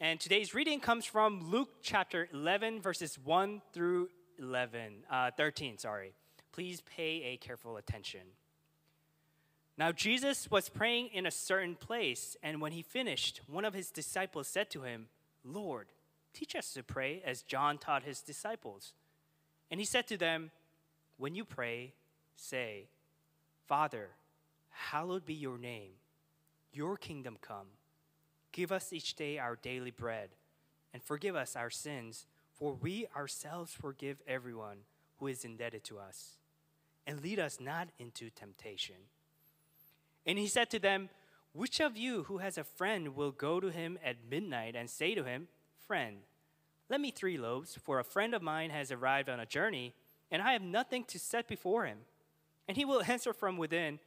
And today's reading comes from Luke chapter 11, verses 1 through 11, uh, 13, sorry. Please pay a careful attention. Now, Jesus was praying in a certain place, and when he finished, one of his disciples said to him, Lord, teach us to pray as John taught his disciples. And he said to them, When you pray, say, Father, hallowed be your name, your kingdom come. Give us each day our daily bread, and forgive us our sins, for we ourselves forgive everyone who is indebted to us. And lead us not into temptation and he said to them, Which of you who has a friend will go to him at midnight and say to him, Friend, let me three loaves, for a friend of mine has arrived on a journey, and I have nothing to set before him? And he will answer from within,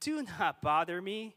Do not bother me.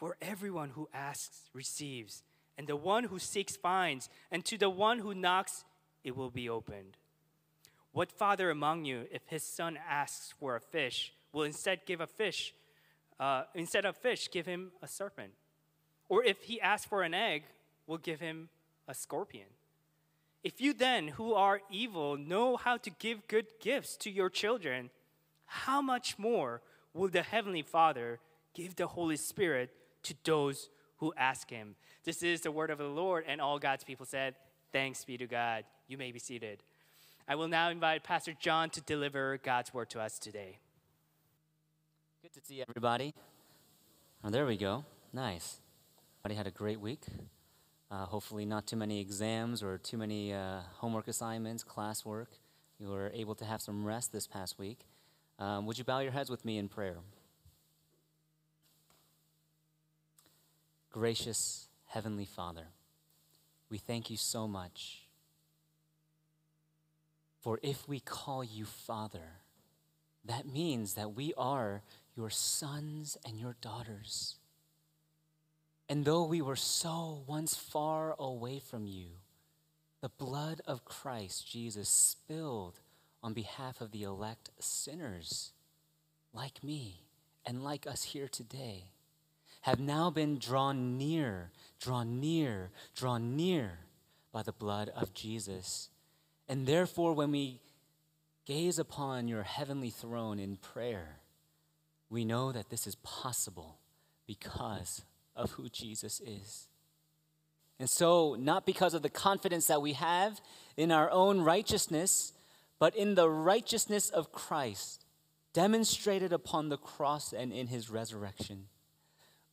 For everyone who asks receives, and the one who seeks finds, and to the one who knocks, it will be opened. What father among you, if his son asks for a fish, will instead give a fish, uh, instead of fish, give him a serpent? Or if he asks for an egg, we'll give him a scorpion. If you then, who are evil, know how to give good gifts to your children, how much more will the Heavenly Father give the Holy Spirit to those who ask Him? This is the word of the Lord, and all God's people said, Thanks be to God. You may be seated. I will now invite Pastor John to deliver God's word to us today. Good to see everybody. Oh, there we go. Nice. Everybody had a great week. Uh, hopefully, not too many exams or too many uh, homework assignments, classwork. You were able to have some rest this past week. Um, would you bow your heads with me in prayer? Gracious Heavenly Father, we thank you so much. For if we call you Father, that means that we are your sons and your daughters. And though we were so once far away from you, the blood of Christ Jesus spilled on behalf of the elect sinners like me and like us here today have now been drawn near, drawn near, drawn near by the blood of Jesus. And therefore, when we gaze upon your heavenly throne in prayer, we know that this is possible because of who Jesus is. And so, not because of the confidence that we have in our own righteousness, but in the righteousness of Christ, demonstrated upon the cross and in his resurrection,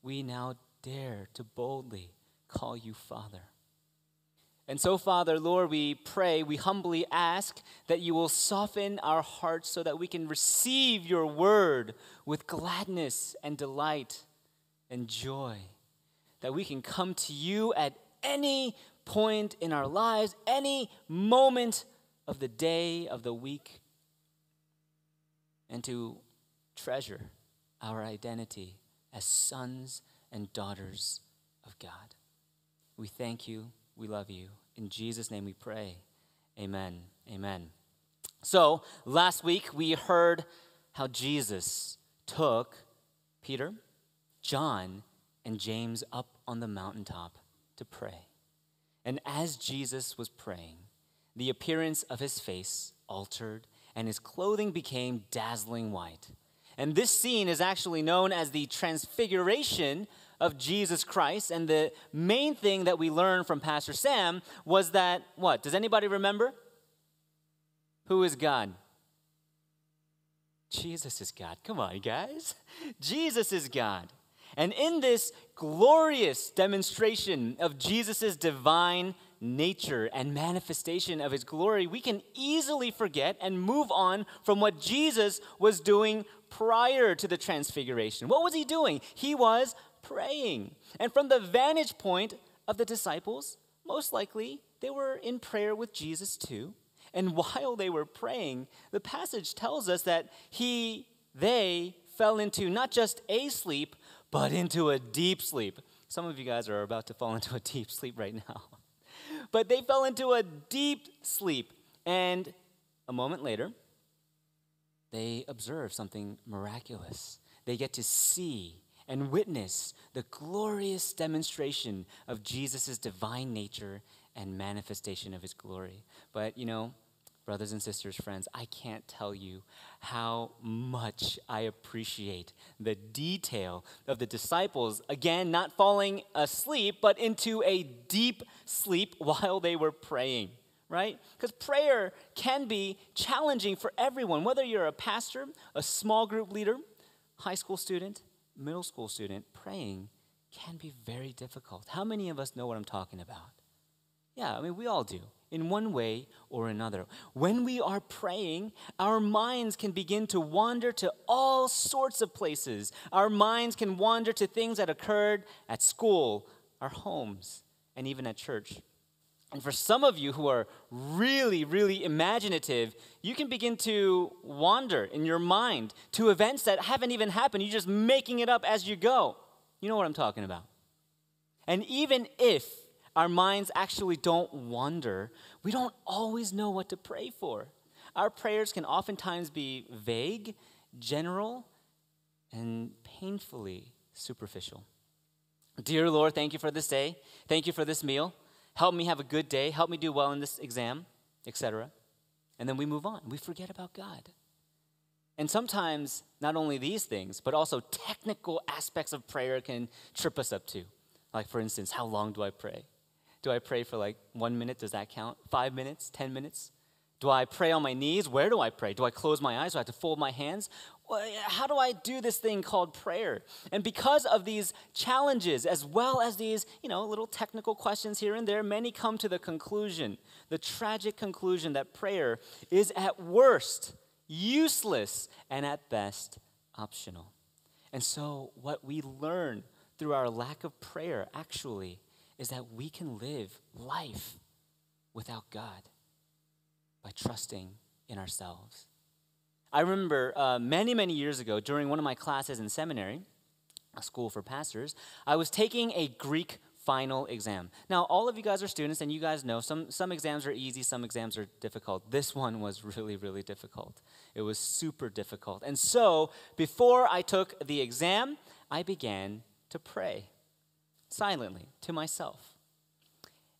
we now dare to boldly call you Father. And so, Father, Lord, we pray, we humbly ask that you will soften our hearts so that we can receive your word with gladness and delight and joy that we can come to you at any point in our lives, any moment of the day, of the week, and to treasure our identity as sons and daughters of God. We thank you. We love you. In Jesus' name we pray. Amen. Amen. So, last week we heard how Jesus took Peter, John, and James up on the mountaintop to pray. And as Jesus was praying, the appearance of his face altered and his clothing became dazzling white. And this scene is actually known as the transfiguration of Jesus Christ. And the main thing that we learned from Pastor Sam was that what? Does anybody remember? Who is God? Jesus is God. Come on, guys. Jesus is God. And in this glorious demonstration of Jesus' divine nature and manifestation of his glory, we can easily forget and move on from what Jesus was doing prior to the transfiguration. What was he doing? He was praying. And from the vantage point of the disciples, most likely they were in prayer with Jesus too. And while they were praying, the passage tells us that he, they fell into not just a sleep, but into a deep sleep. Some of you guys are about to fall into a deep sleep right now. But they fell into a deep sleep. And a moment later, they observe something miraculous. They get to see and witness the glorious demonstration of Jesus' divine nature and manifestation of his glory. But, you know, brothers and sisters, friends, I can't tell you how much I appreciate the detail of the disciples, again, not falling asleep, but into a deep sleep while they were praying right? Because prayer can be challenging for everyone, whether you're a pastor, a small group leader, high school student, middle school student, praying can be very difficult. How many of us know what I'm talking about? Yeah, I mean, we all do, in one way or another. When we are praying, our minds can begin to wander to all sorts of places. Our minds can wander to things that occurred at school, our homes, and even at church. And for some of you who are really, really imaginative, you can begin to wander in your mind to events that haven't even happened. You're just making it up as you go. You know what I'm talking about. And even if our minds actually don't wander, we don't always know what to pray for. Our prayers can oftentimes be vague, general, and painfully superficial. Dear Lord, thank you for this day. Thank you for this meal help me have a good day, help me do well in this exam, etc. And then we move on. We forget about God. And sometimes, not only these things, but also technical aspects of prayer can trip us up too. Like, for instance, how long do I pray? Do I pray for like one minute? Does that count? Five minutes? Ten minutes? Do I pray on my knees? Where do I pray? Do I close my eyes? Do I have to fold my hands? how do I do this thing called prayer? And because of these challenges, as well as these, you know, little technical questions here and there, many come to the conclusion, the tragic conclusion that prayer is at worst useless and at best optional. And so, what we learn through our lack of prayer actually is that we can live life without God by trusting in ourselves. I remember uh, many, many years ago during one of my classes in seminary, a school for pastors, I was taking a Greek final exam. Now, all of you guys are students, and you guys know some, some exams are easy, some exams are difficult. This one was really, really difficult. It was super difficult. And so, before I took the exam, I began to pray silently to myself.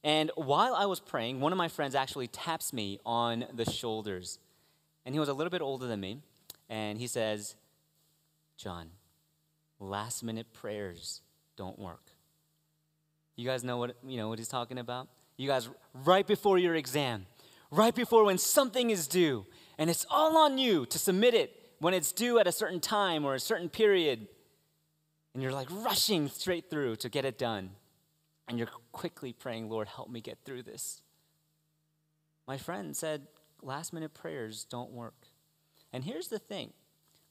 And while I was praying, one of my friends actually taps me on the shoulders and he was a little bit older than me. And he says, John, last minute prayers don't work. You guys know what, you know what he's talking about? You guys, right before your exam, right before when something is due, and it's all on you to submit it when it's due at a certain time or a certain period, and you're like rushing straight through to get it done, and you're quickly praying, Lord, help me get through this. My friend said, last minute prayers don't work. And here's the thing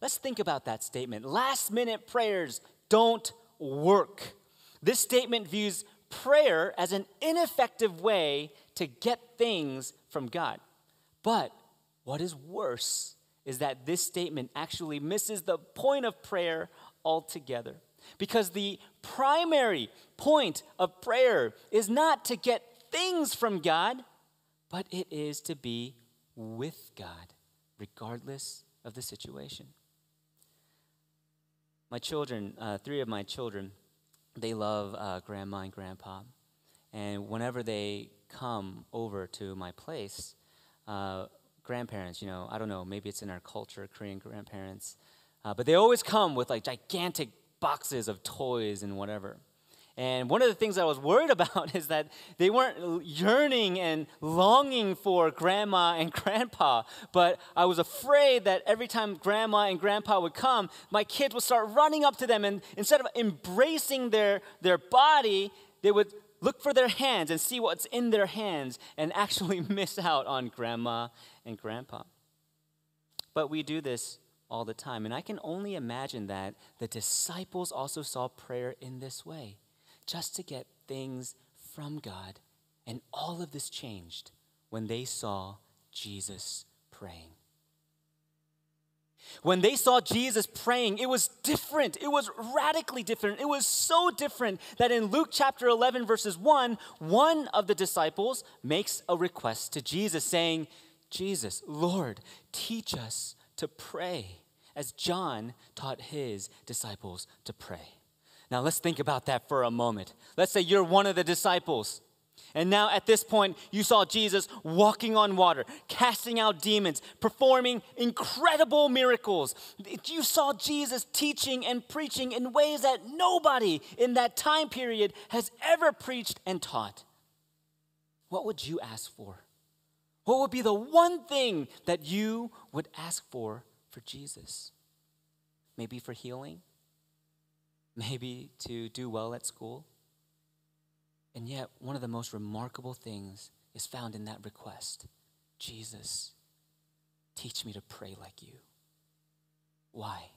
let's think about that statement last minute prayers don't work. This statement views prayer as an ineffective way to get things from God. But what is worse is that this statement actually misses the point of prayer altogether. Because the primary point of prayer is not to get things from God, but it is to be with God, regardless of the situation. My children, uh, three of my children, they love uh, grandma and grandpa. And whenever they come over to my place, uh, grandparents, you know, I don't know, maybe it's in our culture, Korean grandparents, uh, but they always come with like gigantic boxes of toys and whatever. And one of the things I was worried about is that they weren't yearning and longing for grandma and grandpa, but I was afraid that every time grandma and grandpa would come, my kids would start running up to them, and instead of embracing their, their body, they would look for their hands and see what's in their hands and actually miss out on grandma and grandpa. But we do this all the time. And I can only imagine that the disciples also saw prayer in this way just to get things from God And all of this changed when they saw Jesus praying. When they saw Jesus praying, it was different. It was radically different. It was so different that in Luke chapter 11, verses 1, one of the disciples makes a request to Jesus, saying, Jesus, Lord, teach us to pray, as John taught his disciples to pray. Now let's think about that for a moment. Let's say you're one of the disciples. And now at this point, you saw Jesus walking on water, casting out demons, performing incredible miracles. You saw Jesus teaching and preaching in ways that nobody in that time period has ever preached and taught. What would you ask for? What would be the one thing that you would ask for for Jesus? Maybe for healing? Maybe to do well at school? And yet, one of the most remarkable things is found in that request Jesus, teach me to pray like you. Why?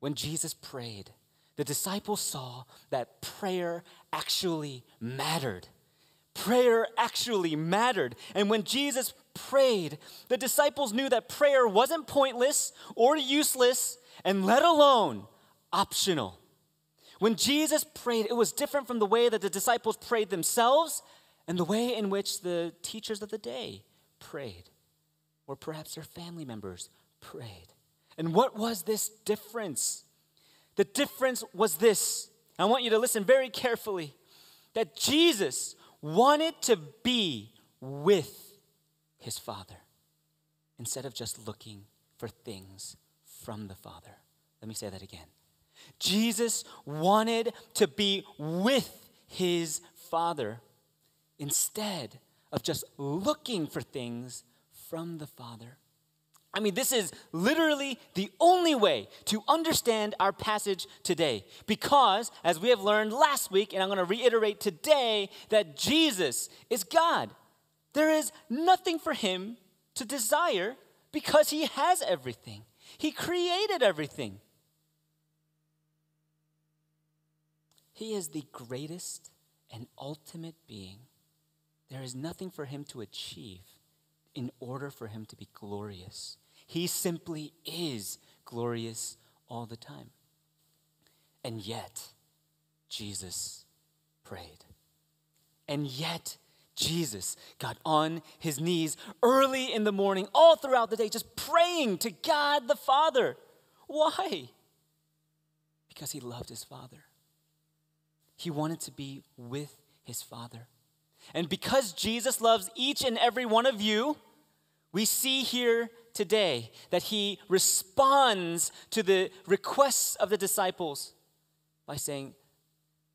When Jesus prayed, the disciples saw that prayer actually mattered. Prayer actually mattered. And when Jesus prayed, the disciples knew that prayer wasn't pointless or useless, and let alone optional. When Jesus prayed, it was different from the way that the disciples prayed themselves and the way in which the teachers of the day prayed, or perhaps their family members prayed. And what was this difference? The difference was this. I want you to listen very carefully that Jesus wanted to be with his Father instead of just looking for things from the Father. Let me say that again. Jesus wanted to be with his Father instead of just looking for things from the Father. I mean, this is literally the only way to understand our passage today. Because, as we have learned last week, and I'm going to reiterate today, that Jesus is God. There is nothing for him to desire because he has everything, he created everything. He is the greatest and ultimate being. There is nothing for him to achieve in order for him to be glorious. He simply is glorious all the time. And yet, Jesus prayed. And yet, Jesus got on his knees early in the morning, all throughout the day, just praying to God the Father. Why? Because he loved his Father. He wanted to be with his Father. And because Jesus loves each and every one of you, we see here today that he responds to the requests of the disciples by saying,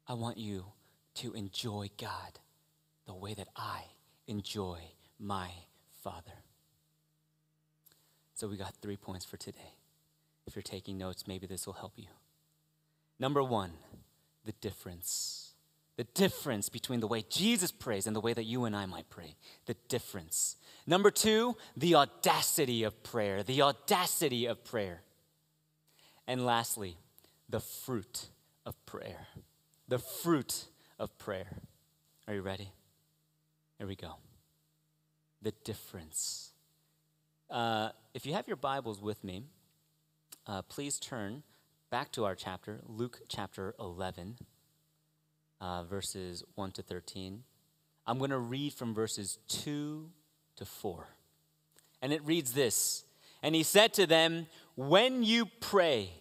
I want you to enjoy God the way that I enjoy my Father. So we got three points for today. If you're taking notes, maybe this will help you. Number one, the difference. The difference between the way Jesus prays and the way that you and I might pray. The difference. Number two, the audacity of prayer. The audacity of prayer. And lastly, the fruit of prayer. The fruit of prayer. Are you ready? Here we go. The difference. Uh, if you have your Bibles with me, uh, please turn back to our chapter, Luke chapter 11, uh, verses 1 to 13. I'm going to read from verses 2 to 4. And it reads this And he said to them, When you pray,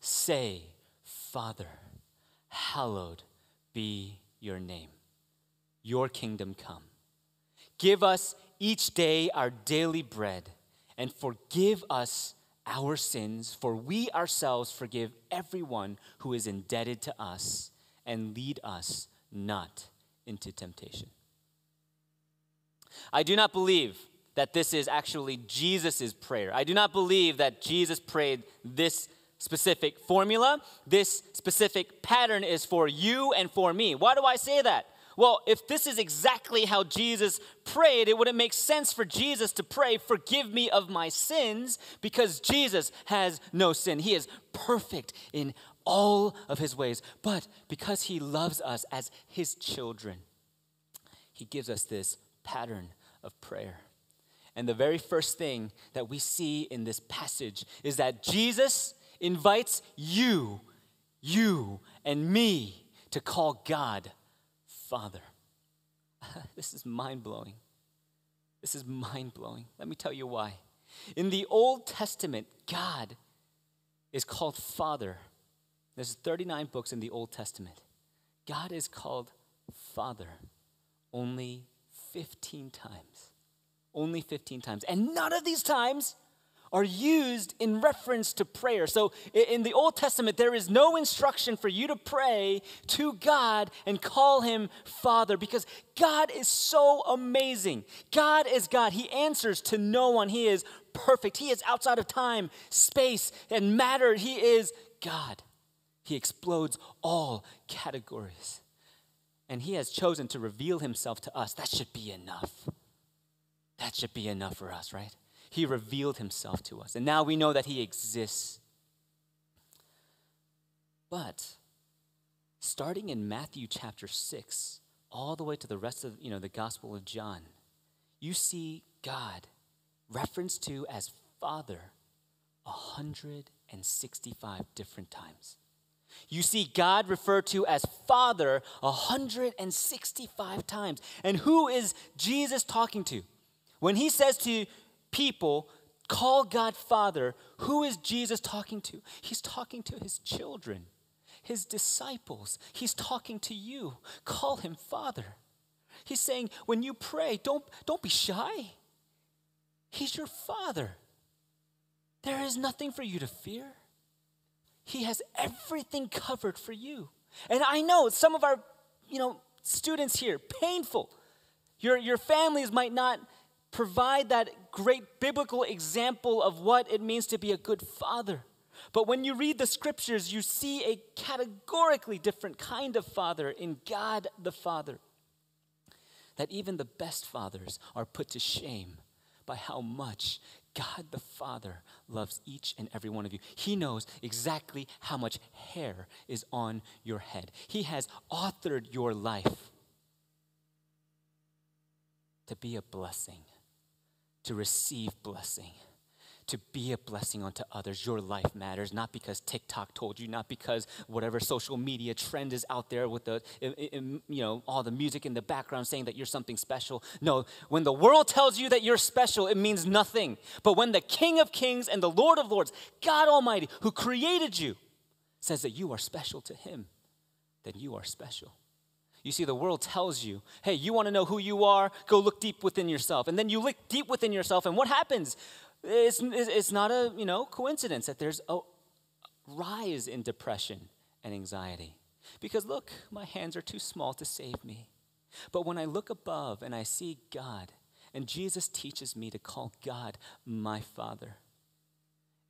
say, Father, hallowed be your name, your kingdom come. Give us each day our daily bread, and forgive us our sins, for we ourselves forgive everyone who is indebted to us, and lead us not into temptation. I do not believe that this is actually Jesus' prayer. I do not believe that Jesus prayed this specific formula. This specific pattern is for you and for me. Why do I say that? Well, if this is exactly how Jesus prayed, it wouldn't make sense for Jesus to pray, Forgive me of my sins, because Jesus has no sin. He is perfect in all of his ways. But because he loves us as his children, he gives us this pattern of prayer. And the very first thing that we see in this passage is that Jesus invites you, you, and me to call God Father. this is mind blowing. This is mind blowing. Let me tell you why. In the Old Testament, God is called Father. There's 39 books in the Old Testament. God is called Father only 15 times. Only 15 times. And none of these times are used in reference to prayer. So in the Old Testament, there is no instruction for you to pray to God and call him Father because God is so amazing. God is God. He answers to no one. He is perfect. He is outside of time, space, and matter. He is God. He explodes all categories. And He has chosen to reveal Himself to us. That should be enough. That should be enough for us, right? He revealed himself to us. And now we know that he exists. But starting in Matthew chapter 6, all the way to the rest of you know, the Gospel of John, you see God referenced to as Father 165 different times. You see God referred to as Father 165 times. And who is Jesus talking to? When he says to people call God Father, who is Jesus talking to? He's talking to his children, his disciples. He's talking to you. Call him Father. He's saying, when you pray, don't, don't be shy. He's your Father. There is nothing for you to fear. He has everything covered for you. And I know some of our, you know, students here, painful. Your, your families might not provide that great biblical example of what it means to be a good father. But when you read the scriptures, you see a categorically different kind of father in God the Father. That even the best fathers are put to shame by how much God the Father loves each and every one of you. He knows exactly how much hair is on your head. He has authored your life to be a blessing to receive blessing, to be a blessing unto others. Your life matters, not because TikTok told you, not because whatever social media trend is out there with the, you know, all the music in the background saying that you're something special. No, when the world tells you that you're special, it means nothing. But when the King of Kings and the Lord of Lords, God Almighty, who created you, says that you are special to Him, then you are special. You see, the world tells you, hey, you want to know who you are? Go look deep within yourself. And then you look deep within yourself, and what happens? It's, it's not a you know, coincidence that there's a rise in depression and anxiety. Because look, my hands are too small to save me. But when I look above and I see God, and Jesus teaches me to call God my Father.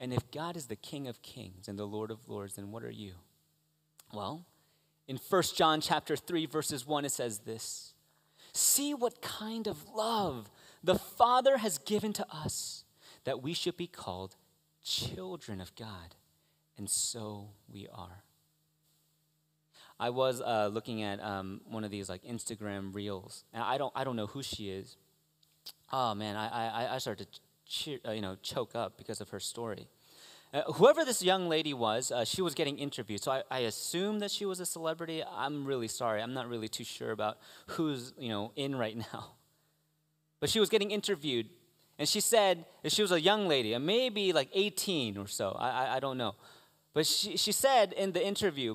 And if God is the King of Kings and the Lord of Lords, then what are you? Well, in 1 John chapter 3 verses 1 it says this. See what kind of love the Father has given to us that we should be called children of God. And so we are. I was uh, looking at um, one of these like Instagram reels, and I don't I don't know who she is. Oh man, I I, I started to cheer, uh, you know choke up because of her story. Uh, whoever this young lady was, uh, she was getting interviewed. So I, I assume that she was a celebrity. I'm really sorry. I'm not really too sure about who's you know in right now. But she was getting interviewed, and she said she was a young lady, and maybe like 18 or so. I, I, I don't know. But she, she said in the interview,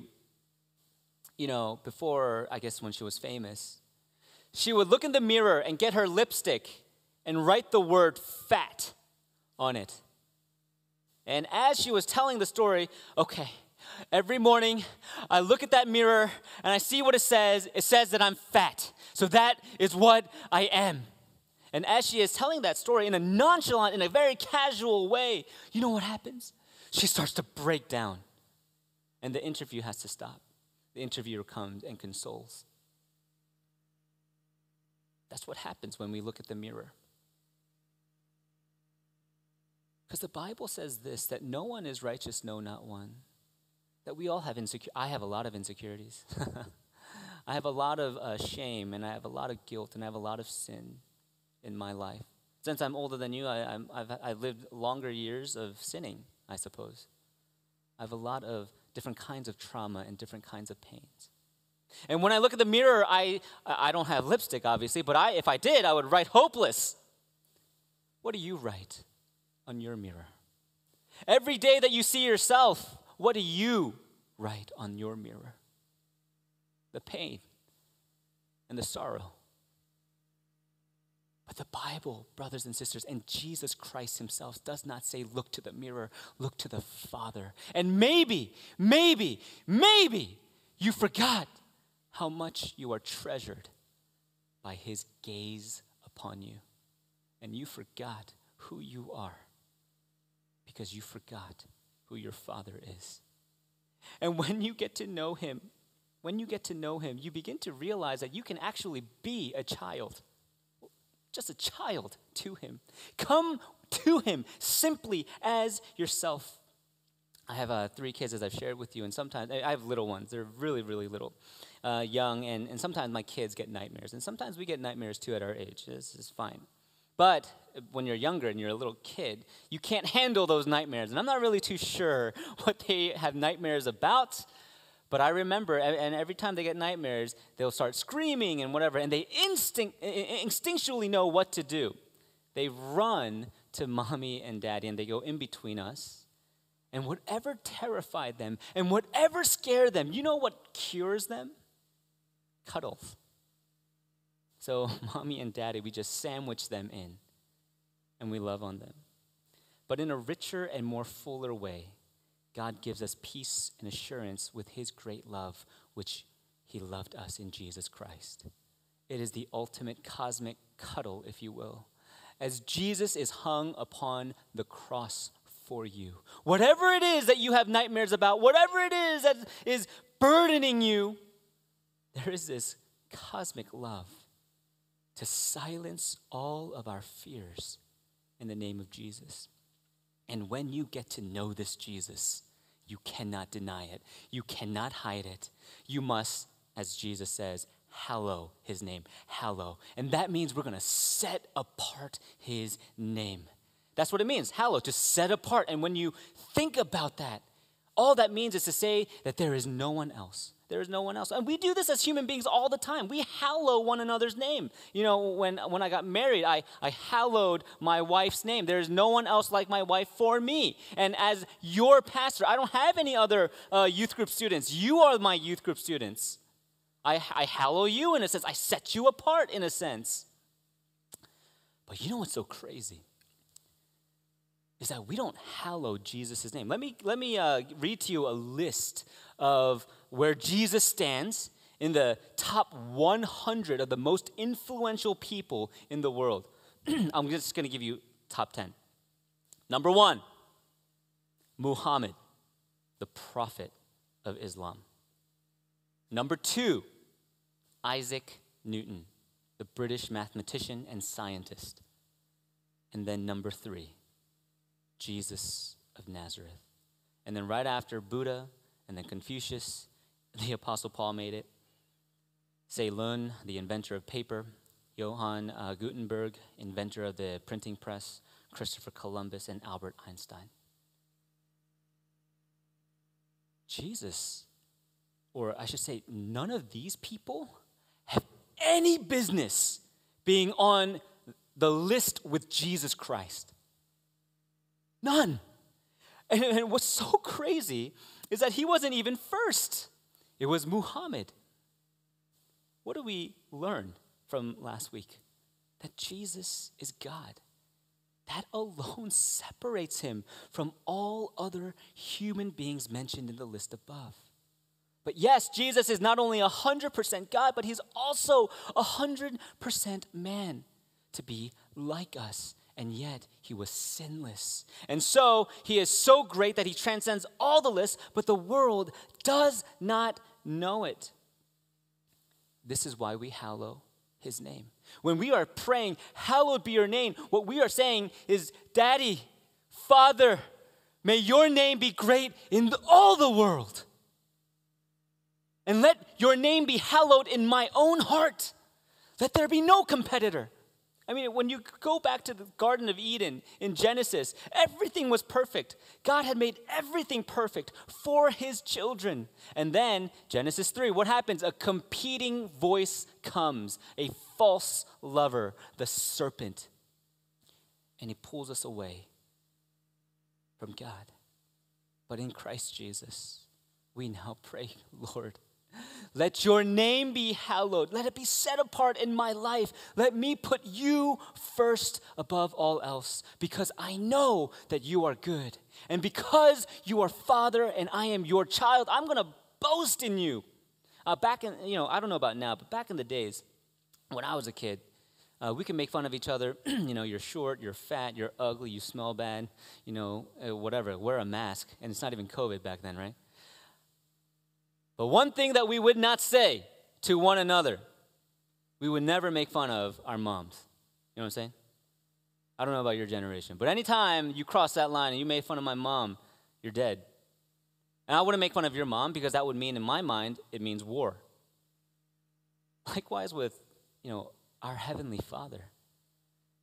you know, before, I guess when she was famous, she would look in the mirror and get her lipstick and write the word fat on it. And as she was telling the story, okay, every morning I look at that mirror and I see what it says. It says that I'm fat. So that is what I am. And as she is telling that story in a nonchalant, in a very casual way, you know what happens? She starts to break down. And the interview has to stop. The interviewer comes and consoles. That's what happens when we look at the mirror. Because the Bible says this that no one is righteous, no, not one. That we all have insecure. I have a lot of insecurities. I have a lot of uh, shame and I have a lot of guilt and I have a lot of sin in my life. Since I'm older than you, I, have I've lived longer years of sinning, I suppose. I have a lot of different kinds of trauma and different kinds of pains. And when I look at the mirror, I, I don't have lipstick, obviously, but I, if I did, I would write hopeless. What do you write on your mirror? Every day that you see yourself, what do you write on your mirror? The pain and the sorrow. But the Bible, brothers and sisters, and Jesus Christ Himself does not say, look to the mirror, look to the Father. And maybe, maybe, maybe you forgot how much you are treasured by His gaze upon you. And you forgot who you are because you forgot who your Father is. And when you get to know Him, when you get to know Him, you begin to realize that you can actually be a child, just a child to Him. Come to Him simply as yourself. I have uh, three kids, as I've shared with you, and sometimes I have little ones. They're really, really little, uh, young, and, and sometimes my kids get nightmares, and sometimes we get nightmares too at our age. This is fine. But when you're younger and you're a little kid, you can't handle those nightmares. And I'm not really too sure what they have nightmares about. But I remember, and every time they get nightmares, they'll start screaming and whatever, and they instinct, instinctually know what to do. They run to mommy and daddy, and they go in between us. And whatever terrified them and whatever scared them, you know what cures them? Cuddles. So, mommy and daddy, we just sandwich them in and we love on them. But in a richer and more fuller way, God gives us peace and assurance with his great love, which he loved us in Jesus Christ. It is the ultimate cosmic cuddle, if you will, as Jesus is hung upon the cross for you. Whatever it is that you have nightmares about, whatever it is that is burdening you, there is this cosmic love to silence all of our fears in the name of Jesus. And when you get to know this Jesus, you cannot deny it. You cannot hide it. You must, as Jesus says, hallow his name. Hallow. And that means we're going to set apart his name. That's what it means, hallow, to set apart. And when you think about that, all that means is to say that there is no one else there is no one else. And we do this as human beings all the time. We hallow one another's name. You know, when, when I got married, I, I hallowed my wife's name. There is no one else like my wife for me. And as your pastor, I don't have any other uh, youth group students. You are my youth group students. I, I hallow you in a sense, I set you apart in a sense. But you know what's so crazy? Is that we don't hallow Jesus' name. Let me, let me uh, read to you a list of where Jesus stands in the top 100 of the most influential people in the world. I'm just going to give you top 10. Number one, Muhammad, the prophet of Islam. Number two, Isaac Newton, the British mathematician and scientist. And then number three, Jesus of Nazareth. And then right after Buddha, and then Confucius, the Apostle Paul made it. Cai Lun, the inventor of paper, Johann uh, Gutenberg, inventor of the printing press, Christopher Columbus, and Albert Einstein. Jesus, or I should say, none of these people have any business being on the list with Jesus Christ. None. And, and what's so crazy is that he wasn't even first, it was Muhammad. What do we learn from last week? That Jesus is God. That alone separates him from all other human beings mentioned in the list above. But yes, Jesus is not only 100% God, but he's also 100% man to be like us and yet he was sinless. And so he is so great that he transcends all the lists, but the world does not know it. This is why we hallow his name. When we are praying, Hallowed be your name, what we are saying is, Daddy, Father, may your name be great in all the world. And let your name be hallowed in my own heart. Let there be no competitor. I mean, when you go back to the Garden of Eden in Genesis, everything was perfect. God had made everything perfect for his children. And then, Genesis 3, what happens? A competing voice comes, a false lover, the serpent. And he pulls us away from God. But in Christ Jesus, we now pray, Lord, let your name be hallowed. Let it be set apart in my life. Let me put you first above all else because I know that you are good. And because you are Father and I am your child, I'm going to boast in you. Uh, back in, you know, I don't know about now, but back in the days when I was a kid, uh, we can make fun of each other. you know, you're short, you're fat, you're ugly, you smell bad, you know, uh, whatever. Wear a mask. And it's not even COVID back then, right? But one thing that we would not say to one another, we would never make fun of our moms. You know what I'm saying? I don't know about your generation, but anytime you cross that line and you made fun of my mom, you're dead. And I wouldn't make fun of your mom because that would mean, in my mind, it means war. Likewise with, you know, our heavenly Father.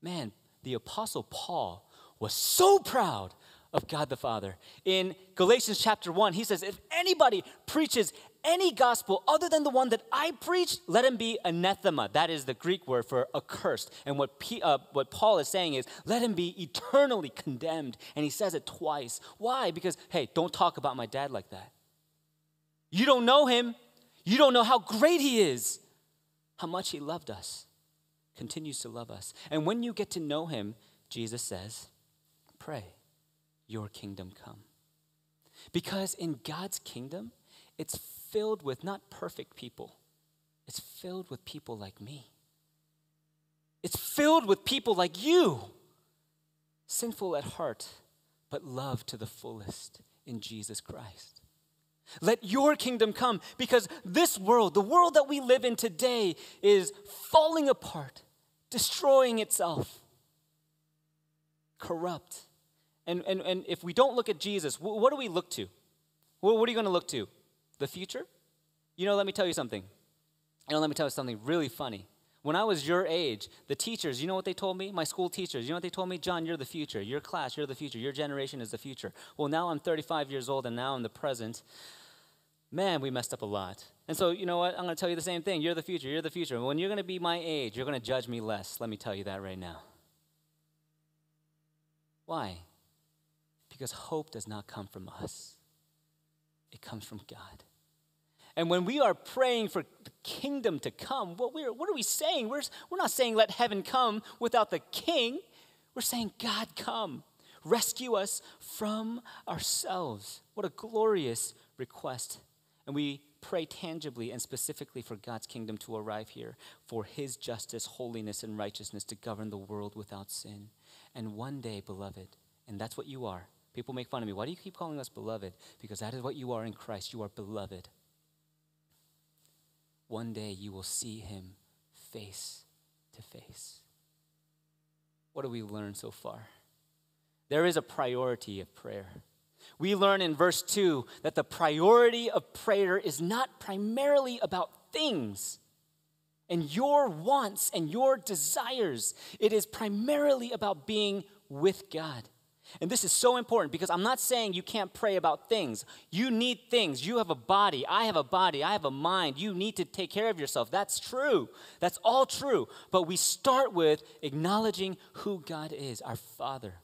Man, the apostle Paul was so proud of God the Father. In Galatians chapter 1, he says, If anybody preaches any gospel other than the one that I preach, let him be anathema. That is the Greek word for accursed. And what, P, uh, what Paul is saying is, let him be eternally condemned. And he says it twice. Why? Because, hey, don't talk about my dad like that. You don't know him. You don't know how great he is, how much he loved us, continues to love us. And when you get to know him, Jesus says, pray your kingdom come. Because in God's kingdom, it's filled with not perfect people, it's filled with people like me. It's filled with people like you, sinful at heart, but loved to the fullest in Jesus Christ. Let your kingdom come because this world, the world that we live in today, is falling apart, destroying itself, corrupt and, and, and if we don't look at Jesus, what do we look to? What are you going to look to? The future? You know, let me tell you something. You know, let me tell you something really funny. When I was your age, the teachers, you know what they told me? My school teachers, you know what they told me? John, you're the future. Your class, you're the future. Your generation is the future. Well, now I'm 35 years old and now I'm the present. Man, we messed up a lot. And so, you know what? I'm going to tell you the same thing. You're the future. You're the future. When you're going to be my age, you're going to judge me less. Let me tell you that right now. Why? Because hope does not come from us, it comes from God. And when we are praying for the kingdom to come, what, we're, what are we saying? We're, we're not saying let heaven come without the king. We're saying, God, come. Rescue us from ourselves. What a glorious request. And we pray tangibly and specifically for God's kingdom to arrive here, for his justice, holiness, and righteousness to govern the world without sin. And one day, beloved, and that's what you are, People make fun of me. Why do you keep calling us beloved? Because that is what you are in Christ. You are beloved. One day you will see him face to face. What do we learn so far? There is a priority of prayer. We learn in verse 2 that the priority of prayer is not primarily about things and your wants and your desires. It is primarily about being with God. And this is so important because I'm not saying you can't pray about things. You need things. You have a body. I have a body. I have a mind. You need to take care of yourself. That's true. That's all true. But we start with acknowledging who God is, our Father.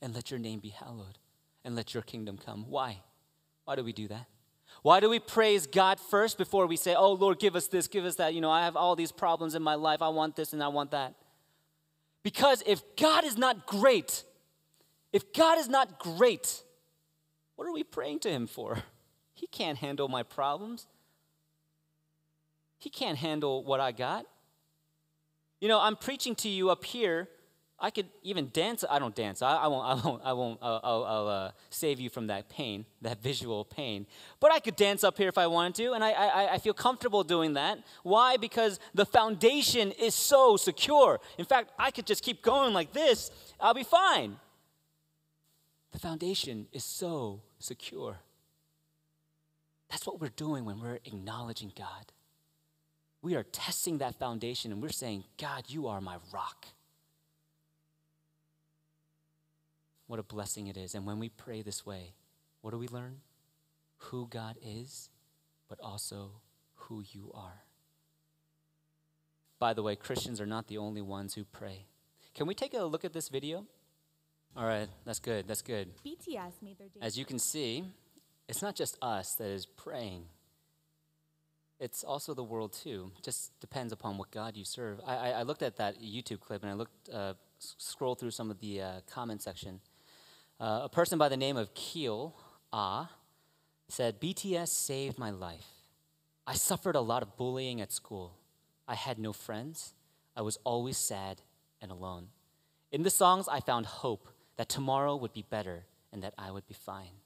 And let your name be hallowed and let your kingdom come. Why? Why do we do that? Why do we praise God first before we say, Oh, Lord, give us this, give us that? You know, I have all these problems in my life. I want this and I want that. Because if God is not great, if God is not great, what are we praying to Him for? He can't handle my problems. He can't handle what I got. You know, I'm preaching to you up here. I could even dance. I don't dance. I, I won't. I won't. I won't. I'll, I'll, I'll uh, save you from that pain, that visual pain. But I could dance up here if I wanted to, and I, I, I feel comfortable doing that. Why? Because the foundation is so secure. In fact, I could just keep going like this. I'll be fine. Foundation is so secure. That's what we're doing when we're acknowledging God. We are testing that foundation and we're saying, God, you are my rock. What a blessing it is. And when we pray this way, what do we learn? Who God is, but also who you are. By the way, Christians are not the only ones who pray. Can we take a look at this video? All right, that's good. That's good. BTS made their debut. As you can see, it's not just us that is praying. It's also the world too. Just depends upon what God you serve. I, I, I looked at that YouTube clip and I looked, uh, s- scrolled through some of the uh, comment section. Uh, a person by the name of Keel Ah said, "BTS saved my life. I suffered a lot of bullying at school. I had no friends. I was always sad and alone. In the songs, I found hope that tomorrow would be better and that I would be fine.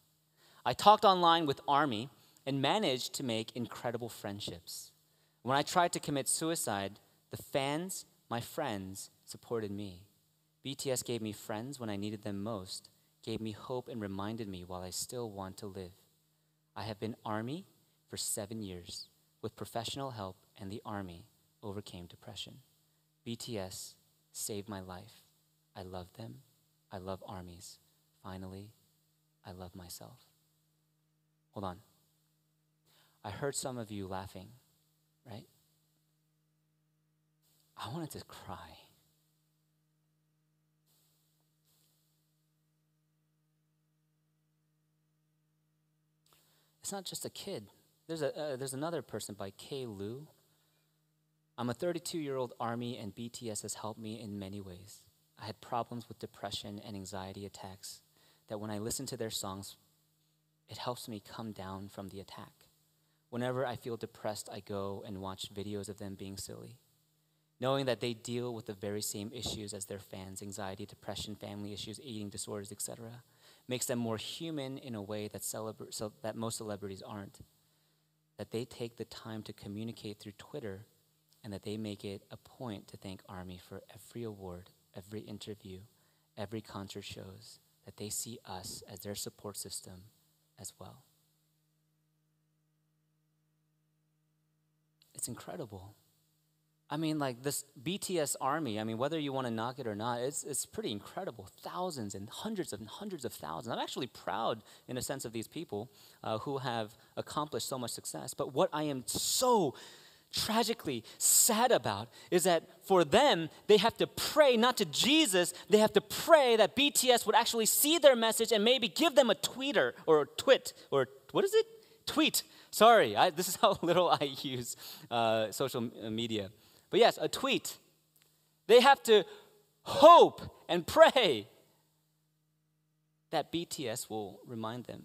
I talked online with Army and managed to make incredible friendships. When I tried to commit suicide, the fans, my friends, supported me. BTS gave me friends when I needed them most, gave me hope, and reminded me while I still want to live. I have been Army for seven years. With professional help and the Army, overcame depression. BTS saved my life. I love them. I love armies. Finally, I love myself. Hold on. I heard some of you laughing, right? I wanted to cry. It's not just a kid. There's, a, uh, there's another person by Kay Lu. I'm a 32 year old Army, and BTS has helped me in many ways. I had problems with depression and anxiety attacks that when I listen to their songs, it helps me come down from the attack. Whenever I feel depressed, I go and watch videos of them being silly. Knowing that they deal with the very same issues as their fans anxiety, depression, family issues, eating disorders, etc. makes them more human in a way that, celebra- so that most celebrities aren't. That they take the time to communicate through Twitter and that they make it a point to thank Army for every award, every interview, every concert shows, that they see us as their support system as well. It's incredible. I mean, like this BTS army, I mean, whether you want to knock it or not, it's, it's pretty incredible. Thousands and hundreds and hundreds of thousands. I'm actually proud, in a sense, of these people uh, who have accomplished so much success. But what I am so tragically sad about is that for them, they have to pray not to Jesus, they have to pray that BTS would actually see their message and maybe give them a tweeter or a twit or what is it? Tweet. Sorry, I, this is how little I use uh, social media. But yes, a tweet. They have to hope and pray that BTS will remind them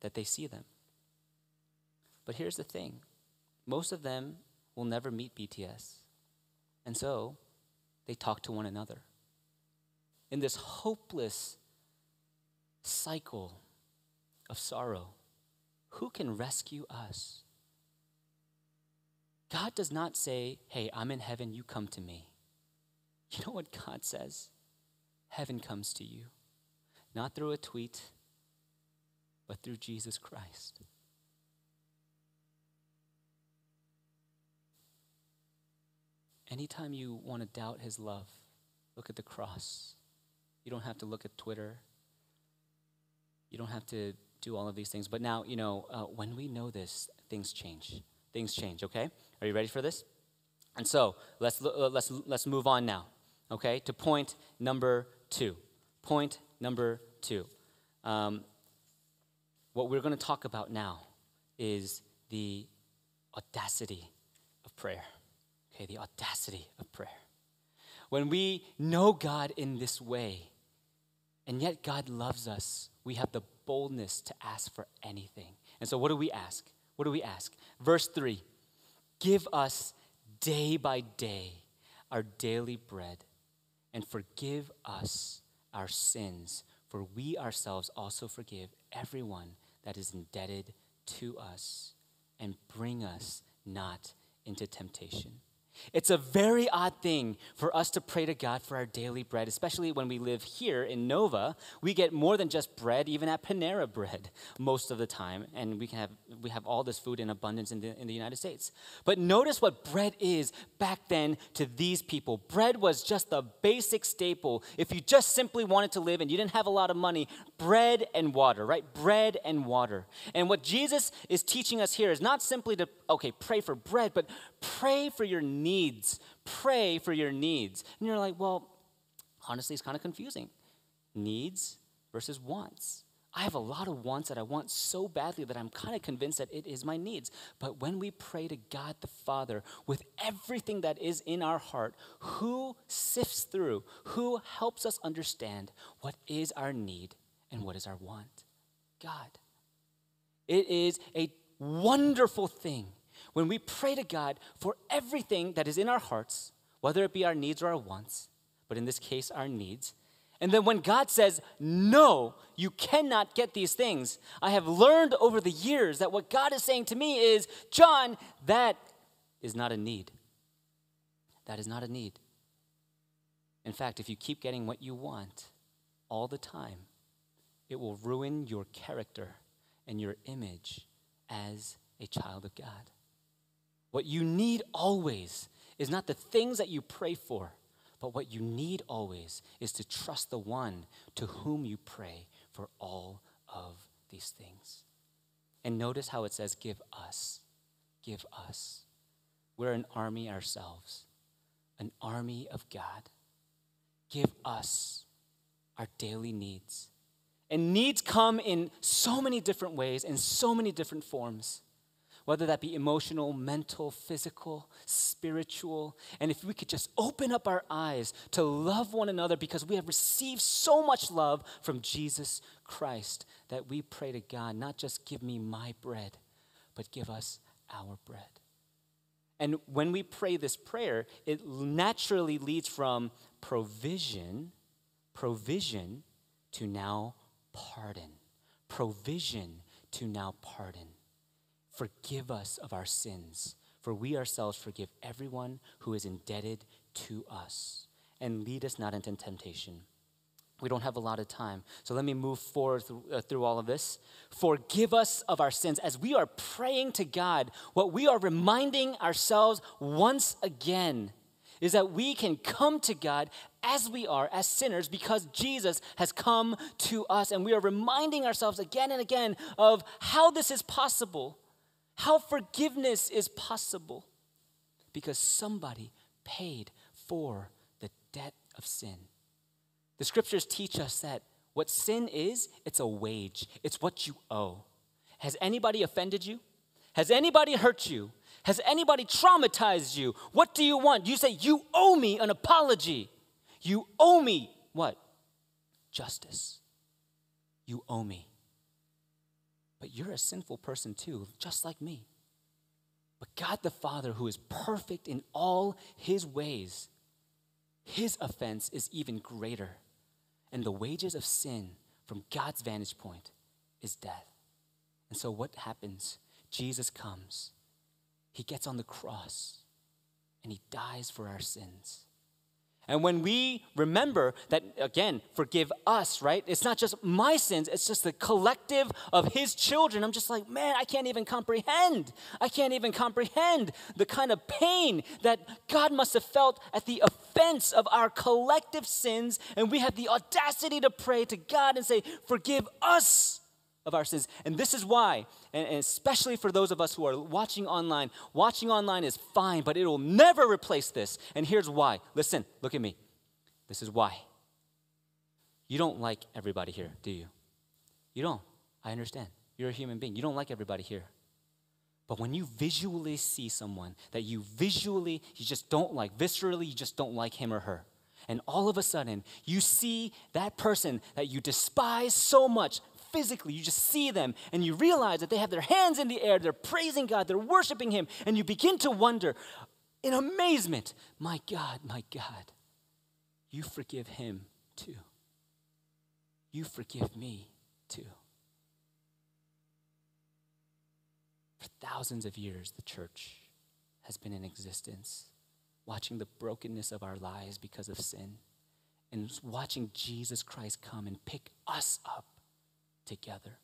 that they see them. But here's the thing most of them will never meet BTS. And so they talk to one another. In this hopeless cycle of sorrow, who can rescue us? God does not say, Hey, I'm in heaven, you come to me. You know what God says? Heaven comes to you, not through a tweet, but through Jesus Christ. Anytime you want to doubt his love, look at the cross. You don't have to look at Twitter. You don't have to do all of these things. But now, you know, uh, when we know this, things change. Things change, okay? Are you ready for this? And so let's, uh, let's, let's move on now, okay, to point number two. Point number two. Um, what we're going to talk about now is the audacity of prayer. Okay, the audacity of prayer. When we know God in this way, and yet God loves us, we have the boldness to ask for anything. And so, what do we ask? What do we ask? Verse 3 Give us day by day our daily bread, and forgive us our sins, for we ourselves also forgive everyone that is indebted to us, and bring us not into temptation. It's a very odd thing for us to pray to God for our daily bread, especially when we live here in Nova. We get more than just bread, even at Panera Bread, most of the time, and we can have we have all this food in abundance in the, in the United States. But notice what bread is back then to these people. Bread was just the basic staple. If you just simply wanted to live and you didn't have a lot of money, bread and water, right? Bread and water. And what Jesus is teaching us here is not simply to okay pray for bread, but pray for your needs. Pray for your needs. And you're like, well, honestly, it's kind of confusing. Needs versus wants. I have a lot of wants that I want so badly that I'm kind of convinced that it is my needs. But when we pray to God the Father with everything that is in our heart, who sifts through, who helps us understand what is our need and what is our want? God. It is a wonderful thing when we pray to God for everything that is in our hearts, whether it be our needs or our wants, but in this case, our needs. And then when God says, No, you cannot get these things, I have learned over the years that what God is saying to me is, John, that is not a need. That is not a need. In fact, if you keep getting what you want all the time, it will ruin your character and your image as a child of God. What you need always is not the things that you pray for, but what you need always is to trust the one to whom you pray for all of these things. And notice how it says, Give us. Give us. We're an army ourselves, an army of God. Give us our daily needs. And needs come in so many different ways, in so many different forms whether that be emotional, mental, physical, spiritual. And if we could just open up our eyes to love one another because we have received so much love from Jesus Christ that we pray to God, not just give me my bread, but give us our bread. And when we pray this prayer, it naturally leads from provision, provision to now pardon. Provision to now pardon. Forgive us of our sins, for we ourselves forgive everyone who is indebted to us. And lead us not into temptation. We don't have a lot of time, so let me move forward through, uh, through all of this. Forgive us of our sins. As we are praying to God, what we are reminding ourselves once again is that we can come to God as we are, as sinners, because Jesus has come to us. And we are reminding ourselves again and again of how this is possible how forgiveness is possible because somebody paid for the debt of sin. The scriptures teach us that what sin is, it's a wage, it's what you owe. Has anybody offended you? Has anybody hurt you? Has anybody traumatized you? What do you want? You say, You owe me an apology. You owe me what? Justice. You owe me. But you're a sinful person too, just like me. But God the Father, who is perfect in all his ways, his offense is even greater. And the wages of sin, from God's vantage point, is death. And so what happens? Jesus comes, he gets on the cross, and he dies for our sins. And when we remember that, again, forgive us, right? It's not just my sins, it's just the collective of his children. I'm just like, man, I can't even comprehend. I can't even comprehend the kind of pain that God must have felt at the offense of our collective sins. And we have the audacity to pray to God and say, forgive us of our sins. And this is why, and, especially for those of us who are watching online, watching online is fine, but it will never replace this. And here's why. Listen, look at me. This is why. You don't like everybody here, do you? You don't. I understand. You're a human being. You don't like everybody here. But when you visually see someone that you visually, you just don't like, viscerally, you just don't like him or her, and all of a sudden you see that person that you despise so much physically. You just see them and you realize that they have their hands in the air, they're praising God, they're worshiping Him, and you begin to wonder in amazement, my God, my God, you forgive him too. You forgive me too. For thousands of years, the church has been in existence. watching the brokenness of our lives because of sin, and watching Jesus Christ come and pick us up together.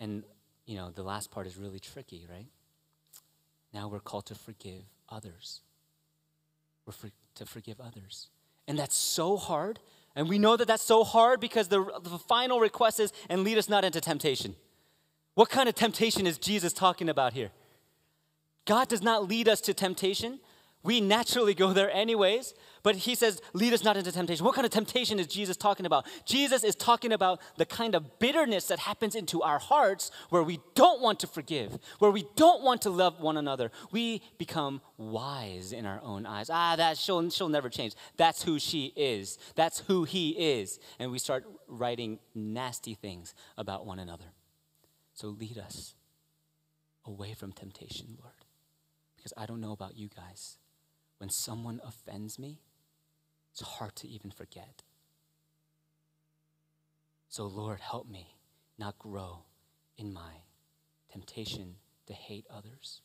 And, you know, the last part is really tricky, right? Now we're called to forgive others. We're for, to forgive others. And that's so hard. And we know that that's so hard because the, the final request is, and lead us not into temptation. What kind of temptation is Jesus talking about here? God does not lead us to temptation, we naturally go there anyways, but he says, lead us not into temptation. What kind of temptation is Jesus talking about? Jesus is talking about the kind of bitterness that happens into our hearts where we don't want to forgive, where we don't want to love one another. We become wise in our own eyes. Ah, that she'll, she'll never change. That's who she is. That's who he is. And we start writing nasty things about one another. So lead us away from temptation, Lord. Because I don't know about you guys when someone offends me, it's hard to even forget. So, Lord, help me not grow in my temptation to hate others.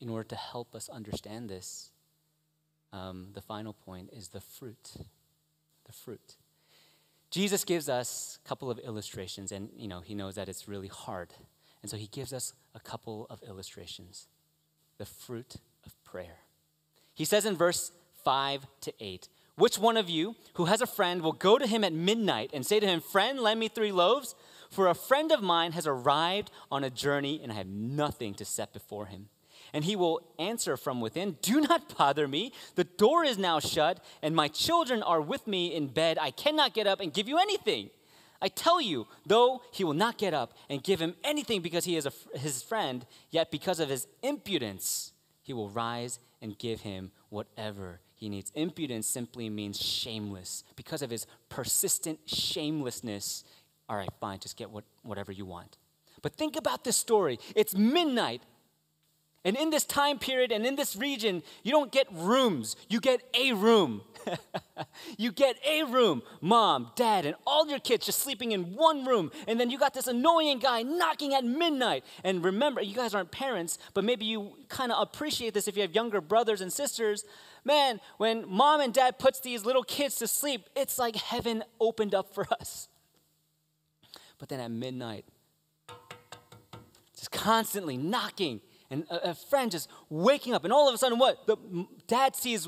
In order to help us understand this, um, the final point is the fruit. The fruit. Jesus gives us a couple of illustrations, and you know he knows that it's really hard, and so he gives us a couple of illustrations. The fruit prayer. He says in verse 5 to 8, Which one of you who has a friend will go to him at midnight and say to him, Friend, lend me three loaves? For a friend of mine has arrived on a journey and I have nothing to set before him. And he will answer from within, Do not bother me. The door is now shut, and my children are with me in bed. I cannot get up and give you anything. I tell you, though he will not get up and give him anything because he is a, his friend, yet because of his impudence, he will rise and give him whatever he needs. Impudence simply means shameless. Because of his persistent shamelessness, all right, fine, just get what, whatever you want. But think about this story. It's midnight. And in this time period and in this region, you don't get rooms, you get a room. you get a room, mom, dad, and all your kids just sleeping in one room. And then you got this annoying guy knocking at midnight. And remember, you guys aren't parents, but maybe you kind of appreciate this if you have younger brothers and sisters. Man, when mom and dad puts these little kids to sleep, it's like heaven opened up for us. But then at midnight, just constantly knocking and a, friend just waking up, and all of a sudden, what? The dad sees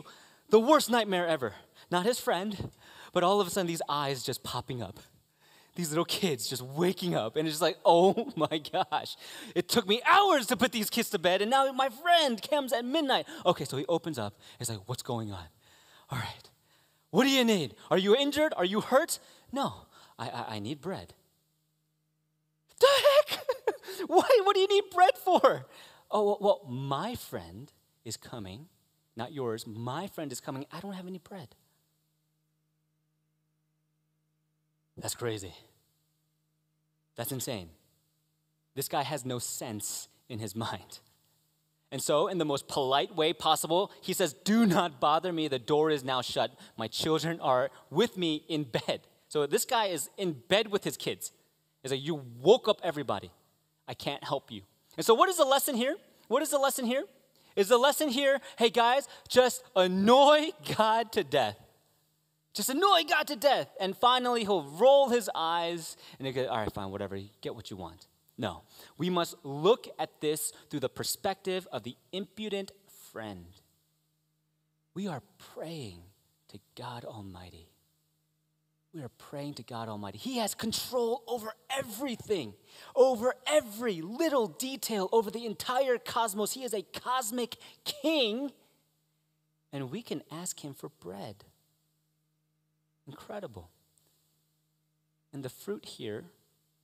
the worst nightmare ever. Not his friend, but all of a sudden, these eyes just popping up. These little kids just waking up, and it's just like, oh my gosh. It took me hours to put these kids to bed, and now my friend comes at midnight. Okay, so he opens up. He's like, what's going on? All right. What do you need? Are you injured? Are you hurt? No, I, I, I need bread. The heck? Why? What do you need bread for? Oh, well, my friend is coming, not yours. My friend is coming. I don't have any bread. That's crazy. That's insane. This guy has no sense in his mind. And so, in the most polite way possible, he says, Do not bother me. The door is now shut. My children are with me in bed. So, this guy is in bed with his kids. He's like, You woke up everybody. I can't help you. And so, what is the lesson here? What is the lesson here? Is the lesson here, hey guys, just annoy God to death. Just annoy God to death. And finally, he'll roll his eyes and he'll go, all right, fine, whatever, get what you want. No. We must look at this through the perspective of the impudent friend. We are praying to God Almighty we are praying to God Almighty. He has control over everything, over every little detail, over the entire cosmos. He is a cosmic king, and we can ask Him for bread. Incredible. And the fruit here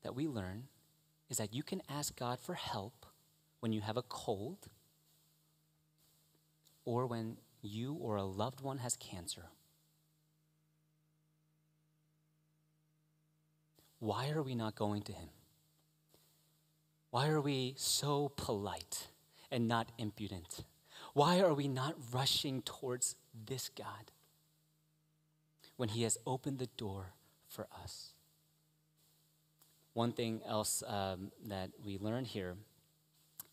that we learn is that you can ask God for help when you have a cold or when you or a loved one has cancer why are we not going to him? Why are we so polite and not impudent? Why are we not rushing towards this God when he has opened the door for us? One thing else um, that we learn here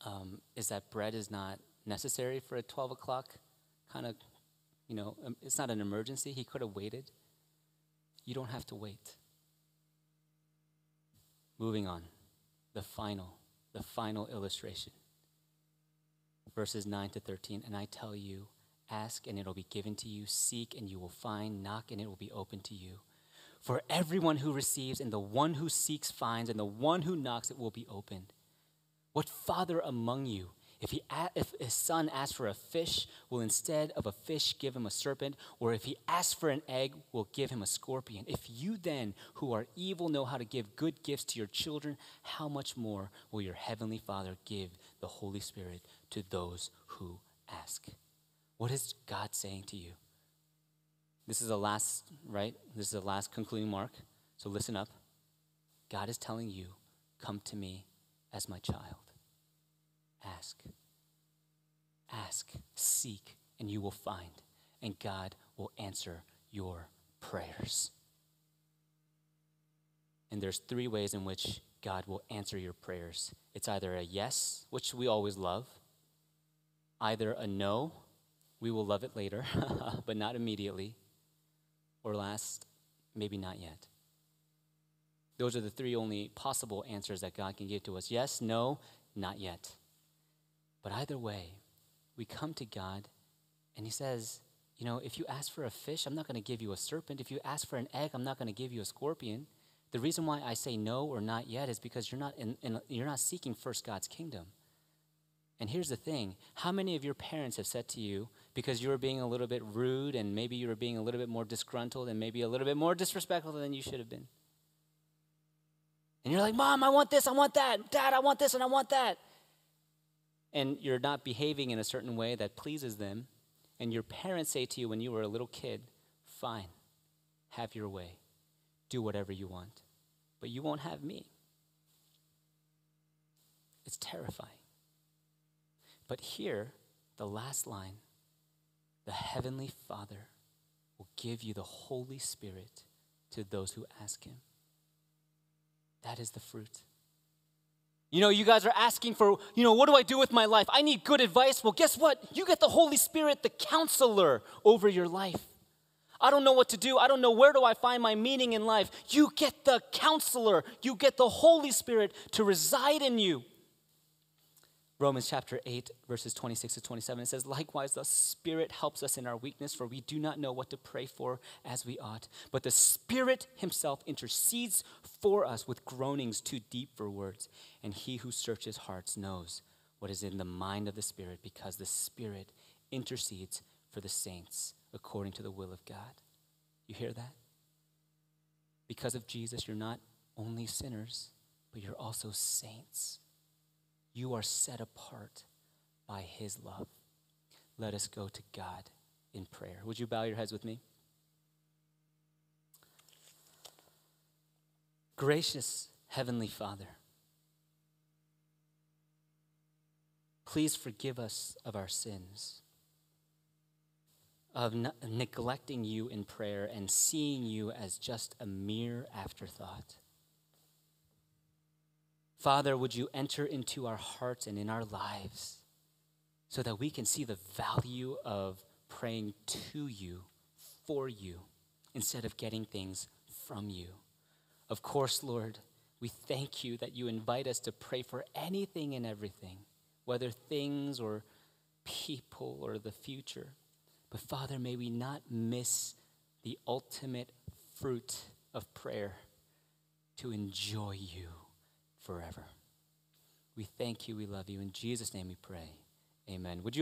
um, is that bread is not necessary for a 12 o'clock kind of, you know, um, it's not an emergency. He could have waited. You don't have to wait. Moving on, the final, the final illustration. Verses 9 to 13. And I tell you, ask and it'll be given to you, seek and you will find, knock and it will be open to you. For everyone who receives and the one who seeks finds, and the one who knocks it will be opened. What father among you, if, he, if his son asks for a fish, will instead of a fish give him a serpent? Or if he asks for an egg, will give him a scorpion? If you then, who are evil, know how to give good gifts to your children, how much more will your heavenly Father give the Holy Spirit to those who ask? What is God saying to you? This is the last, right? This is the last concluding mark. So listen up. God is telling you, come to me as my child. Ask. Ask, seek, and you will find. And God will answer your prayers. And there's three ways in which God will answer your prayers. It's either a yes, which we always love, either a no, we will love it later, but not immediately, or last, maybe not yet. Those are the three only possible answers that God can give to us yes, no, not yet. But either way, we come to God and He says, You know, if you ask for a fish, I'm not going to give you a serpent. If you ask for an egg, I'm not going to give you a scorpion. The reason why I say no or not yet is because you're not, in, in, you're not seeking first God's kingdom. And here's the thing how many of your parents have said to you, because you were being a little bit rude and maybe you were being a little bit more disgruntled and maybe a little bit more disrespectful than you should have been? And you're like, Mom, I want this, I want that. Dad, I want this and I want that. And you're not behaving in a certain way that pleases them. And your parents say to you when you were a little kid, Fine, have your way, do whatever you want, but you won't have me. It's terrifying. But here, the last line the Heavenly Father will give you the Holy Spirit to those who ask Him. That is the fruit. You know, you guys are asking for, you know, what do I do with my life? I need good advice. Well, guess what? You get the Holy Spirit, the counselor over your life. I don't know what to do. I don't know where do I find my meaning in life. You get the counselor. You get the Holy Spirit to reside in you. Romans chapter 8, verses 26 to 27, it says, Likewise, the Spirit helps us in our weakness, for we do not know what to pray for as we ought. But the Spirit Himself intercedes for us with groanings too deep for words. And He who searches hearts knows what is in the mind of the Spirit, because the Spirit intercedes for the saints according to the will of God. You hear that? Because of Jesus, you're not only sinners, but you're also saints. You are set apart by His love. Let us go to God in prayer. Would you bow your heads with me? Gracious Heavenly Father, please forgive us of our sins, of ne- neglecting you in prayer and seeing you as just a mere afterthought. Father, would you enter into our hearts and in our lives so that we can see the value of praying to you, for you, instead of getting things from you. Of course, Lord, we thank you that you invite us to pray for anything and everything, whether things or people or the future. But Father, may we not miss the ultimate fruit of prayer to enjoy you forever. We thank you. We love you. In Jesus' name we pray. Amen. Would you